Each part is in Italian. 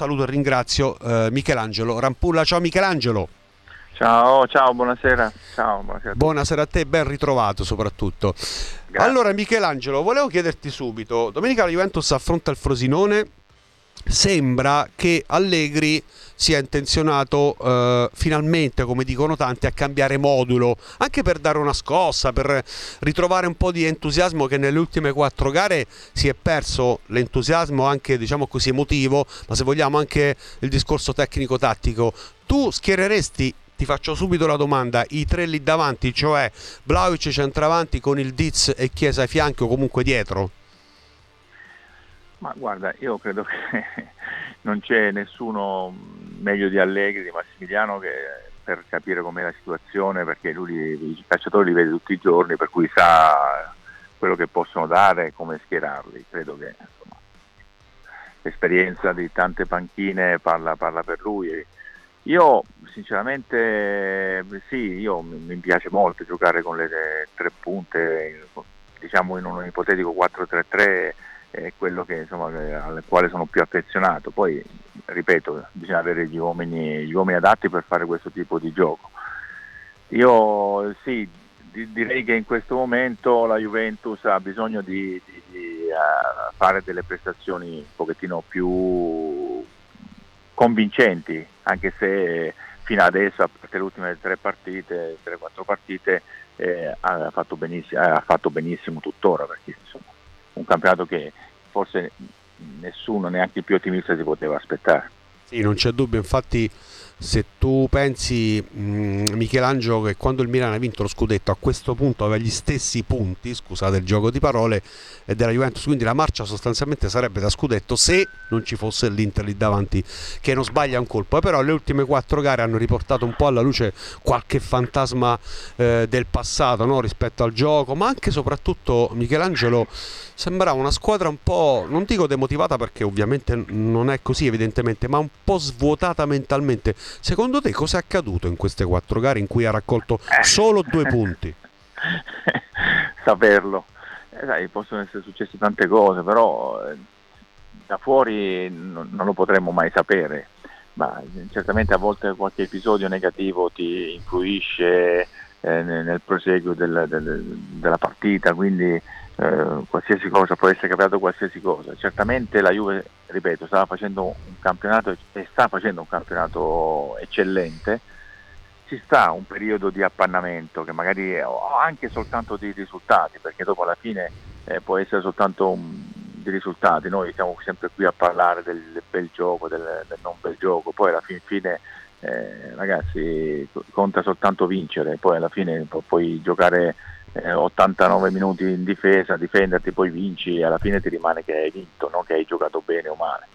saluto e ringrazio eh, Michelangelo Rampulla. Ciao Michelangelo. Ciao, ciao, buonasera. Ciao, buonasera. buonasera. a te, ben ritrovato soprattutto. Grazie. Allora Michelangelo, volevo chiederti subito, domenica la Juventus affronta il Frosinone, sembra che Allegri sia intenzionato eh, finalmente, come dicono tanti, a cambiare modulo, anche per dare una scossa, per ritrovare un po' di entusiasmo che nelle ultime quattro gare si è perso l'entusiasmo anche diciamo così emotivo, ma se vogliamo anche il discorso tecnico-tattico. Tu schiereresti ti faccio subito la domanda, i tre lì davanti, cioè Vlaovic centravanti con il Diz e Chiesa ai fianchi o comunque dietro? Ma guarda, io credo che non c'è nessuno meglio di Allegri, di Massimiliano che per capire com'è la situazione, perché lui i calciatori li vede tutti i giorni, per cui sa quello che possono dare e come schierarli. Credo che insomma, l'esperienza di tante panchine parla, parla, per lui. Io sinceramente sì, io, mi piace molto giocare con le tre punte, diciamo in un ipotetico 4-3-3 è quello che, insomma, al quale sono più affezionato. Poi, ripeto, bisogna avere gli uomini, gli uomini adatti per fare questo tipo di gioco. Io sì, di, direi che in questo momento la Juventus ha bisogno di, di, di uh, fare delle prestazioni un pochettino più convincenti, anche se fino adesso, a parte le ultime tre partite, 3-4 partite, eh, ha, fatto ha, fatto benissimo tuttora, perché campionato che forse nessuno, neanche il più ottimista, si poteva aspettare. Sì, non c'è dubbio, infatti se tu pensi mh, mm, Michelangelo che quando il Milan ha vinto lo scudetto a questo punto aveva gli stessi punti, scusate il gioco di parole, della Juventus, quindi la marcia sostanzialmente sarebbe da scudetto se non ci fosse l'Inter lì davanti che non sbaglia un colpo, però le ultime quattro gare hanno riportato un po' alla luce qualche fantasma eh, del passato no? rispetto al gioco, ma anche e soprattutto Michelangelo sembrava una squadra un po', non dico demotivata perché ovviamente non è così evidentemente, ma un po' svuotata mentalmente. Secondo te cosa è accaduto in queste quattro gare in cui ha raccolto eh. solo due punti? Saperlo. Eh, sai, possono essere successe tante cose, però eh, da fuori non, non lo potremmo mai sapere. Ma certamente a volte qualche episodio negativo ti influisce eh, nel proseguo del, del, della partita, quindi eh, qualsiasi cosa, può essere capitato qualsiasi cosa. Certamente la Juve, ripeto, stava facendo un campionato e sta facendo un campionato eccellente, ci sta un periodo di appannamento che magari è anche soltanto di risultati, perché dopo alla fine eh, può essere soltanto un, di risultati, noi siamo sempre qui a parlare del bel gioco, del, del non bel gioco, poi alla fine, fine eh, ragazzi conta soltanto vincere, poi alla fine pu- puoi giocare eh, 89 minuti in difesa, difenderti, poi vinci e alla fine ti rimane che hai vinto, non che hai giocato bene o male.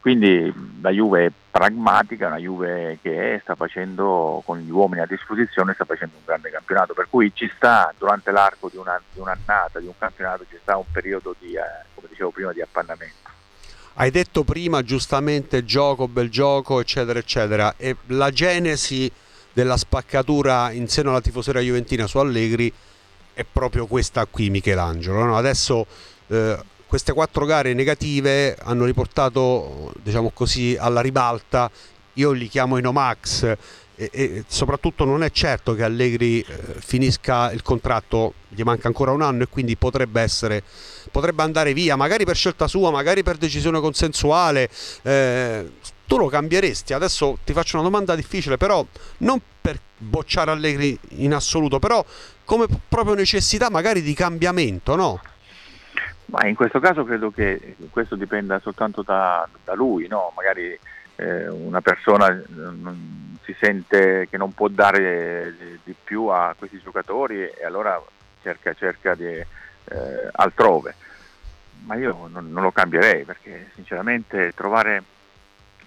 Quindi la Juve è pragmatica, una Juve che sta facendo con gli uomini a disposizione, sta facendo un grande campionato, per cui ci sta durante l'arco di, una, di un'annata, di un campionato, ci sta un periodo di, eh, come dicevo prima, di appannamento. Hai detto prima giustamente gioco, bel gioco, eccetera, eccetera, e la genesi della spaccatura in seno alla tifoseria juventina su Allegri è proprio questa qui Michelangelo. No? Adesso eh, queste quattro gare negative hanno riportato, diciamo così, alla ribalta, io li chiamo i Nomax, e, e soprattutto non è certo che Allegri eh, finisca il contratto, gli manca ancora un anno e quindi potrebbe essere potrebbe andare via, magari per scelta sua, magari per decisione consensuale. Eh, tu lo cambieresti? Adesso ti faccio una domanda difficile, però non per bocciare Allegri in assoluto, però come proprio necessità magari di cambiamento, no? Ma in questo caso credo che questo dipenda soltanto da, da lui, no? Magari eh, una persona non, si sente che non può dare di, di, più a questi giocatori e allora cerca, cerca di, eh, altrove. Ma io non, non, lo cambierei perché sinceramente trovare,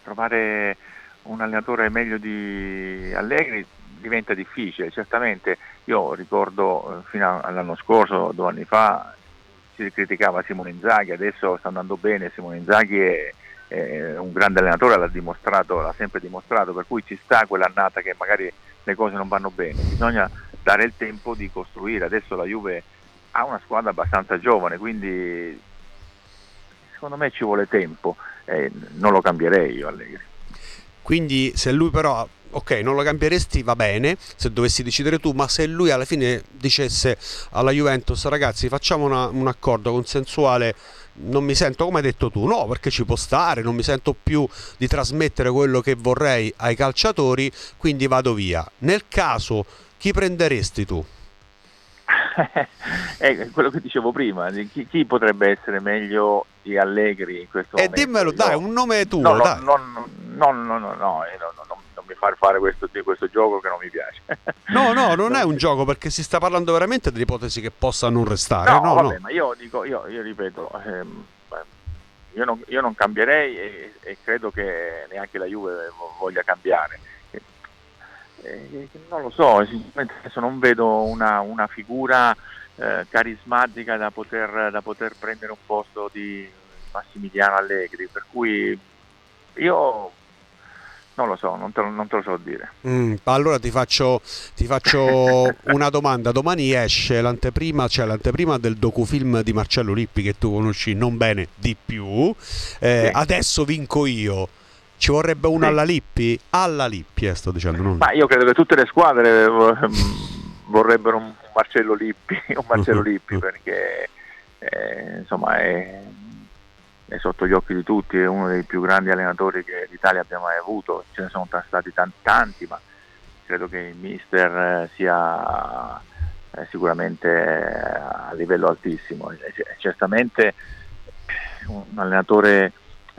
trovare un allenatore meglio di Allegri diventa difficile, certamente io ricordo eh, fino all'anno scorso, due anni fa, si criticava Simone Inzaghi, adesso sta andando bene, Simone Inzaghi è, è un grande allenatore, l'ha dimostrato, l'ha sempre dimostrato, per cui ci sta quell'annata che magari le cose non vanno bene, bisogna dare il tempo di costruire, adesso la Juve ha una squadra abbastanza giovane, quindi secondo me ci vuole tempo, eh, non lo cambierei io Allegri. Quindi se lui però ok, non lo cambieresti, va bene, se dovessi decidere tu, ma se lui alla fine dicesse alla Juventus, ragazzi, facciamo una, un accordo consensuale, non mi sento come hai detto tu, no, perché ci può stare, non mi sento più di trasmettere quello che vorrei ai calciatori, quindi vado via. Nel caso, chi prenderesti tu? È quello che dicevo prima, chi, chi, potrebbe essere meglio di Allegri in questo eh, momento? E dimmelo, dai, un nome tuo, no, dai. No, no, no, no, no, no, no, mi far fare questo, questo, gioco che non mi piace. No, no, non è un gioco perché si sta parlando veramente dell'ipotesi che possa non restare. No, no vabbè, no. ma io dico, io, io ripeto, ehm, io, non, io, non, cambierei e, e, credo che neanche la Juve voglia cambiare. E, e, non lo so, sinceramente adesso non vedo una, una figura eh, carismatica da poter, da poter prendere un posto di Massimiliano Allegri, per cui io non lo so, non te, non te lo so dire. Mm, allora ti faccio, ti faccio una domanda. Domani esce l'anteprima, cioè l'anteprima del docufilm di Marcello Lippi che tu conosci non bene di più. Eh, sì. Adesso vinco io. Ci vorrebbe una sì. alla Lippi? Alla Lippi, eh, sto dicendo. Non... Ma io credo che tutte le squadre ehm, vorrebbero un Marcello Lippi, un Marcello Lippi perché eh, insomma è è sotto gli occhi di tutti, è uno dei più grandi allenatori che l'Italia abbia mai avuto, ce ne sono stati tanti, tanti ma credo che il mister sia eh, sicuramente a livello altissimo. certamente un allenatore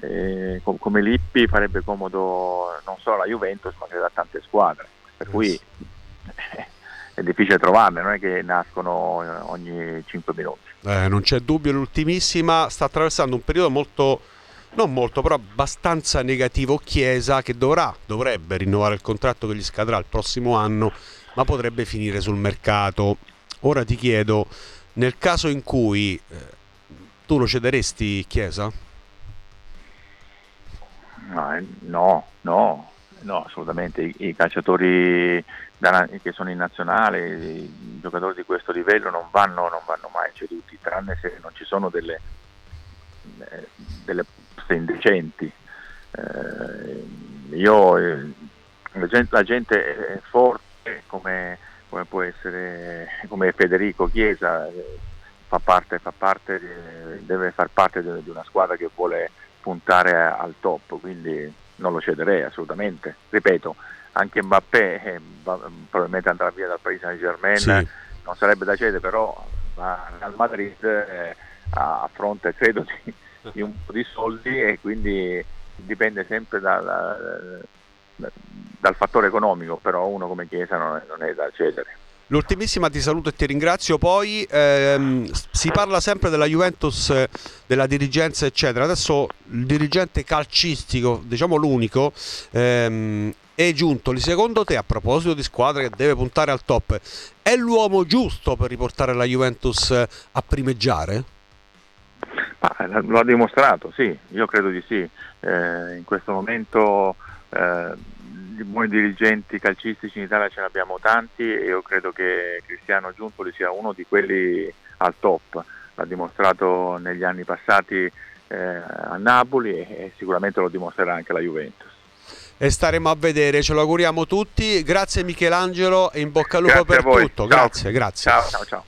eh, come Lippi farebbe comodo non solo alla Juventus ma credo a tante squadre, per cui è difficile trovarle, non è che nascono ogni 5 minuti. Eh, non c'è dubbio, l'ultimissima sta attraversando un periodo molto, non molto, però abbastanza negativo Chiesa che dovrà, dovrebbe rinnovare il contratto che gli scadrà il prossimo anno, ma potrebbe finire sul mercato. Ora ti chiedo, nel caso in cui eh, tu lo cederesti Chiesa? No, eh, no, no, no assolutamente. I, i calciatori che sono in nazionale, i giocatori di questo livello non vanno, non vanno mai ceduti, tranne se non ci sono delle, eh, delle poste indecenti. Eh, io, eh, la, gente, la, gente, è forte come, come, può essere come Federico Chiesa, fa parte, fa parte, deve far parte di una squadra che vuole puntare al top, quindi non lo cederei assolutamente. Ripeto, anche Mbappé eh, probabilmente andrà via dal Paris Saint Germain, sì. non sarebbe da cedere, però al Madrid eh, a fronte credo di, di, un po' di soldi e quindi dipende sempre dal, dal fattore economico, però uno come Chiesa non è, non è da cedere. L'ultimissima ti saluto e ti ringrazio. Poi ehm, si parla sempre della Juventus, della dirigenza, eccetera. Adesso il dirigente calcistico, diciamo l'unico, ehm, è Giuntoli, secondo te, a proposito di squadra che deve puntare al top, è l'uomo giusto per riportare la Juventus a primeggiare? Ah, lo ha dimostrato, sì, io credo di sì. Eh, in questo momento eh, buoni dirigenti calcistici in Italia ce ne abbiamo tanti e io credo che Cristiano Giuntoli sia uno di quelli al top. L'ha dimostrato negli anni passati eh, a Napoli e, e sicuramente lo dimostrerà anche la Juventus e staremo a vedere, ce lo auguriamo tutti. Grazie Michelangelo e in bocca al lupo grazie per tutto. Ciao. Grazie, grazie. Ciao, ciao, ciao.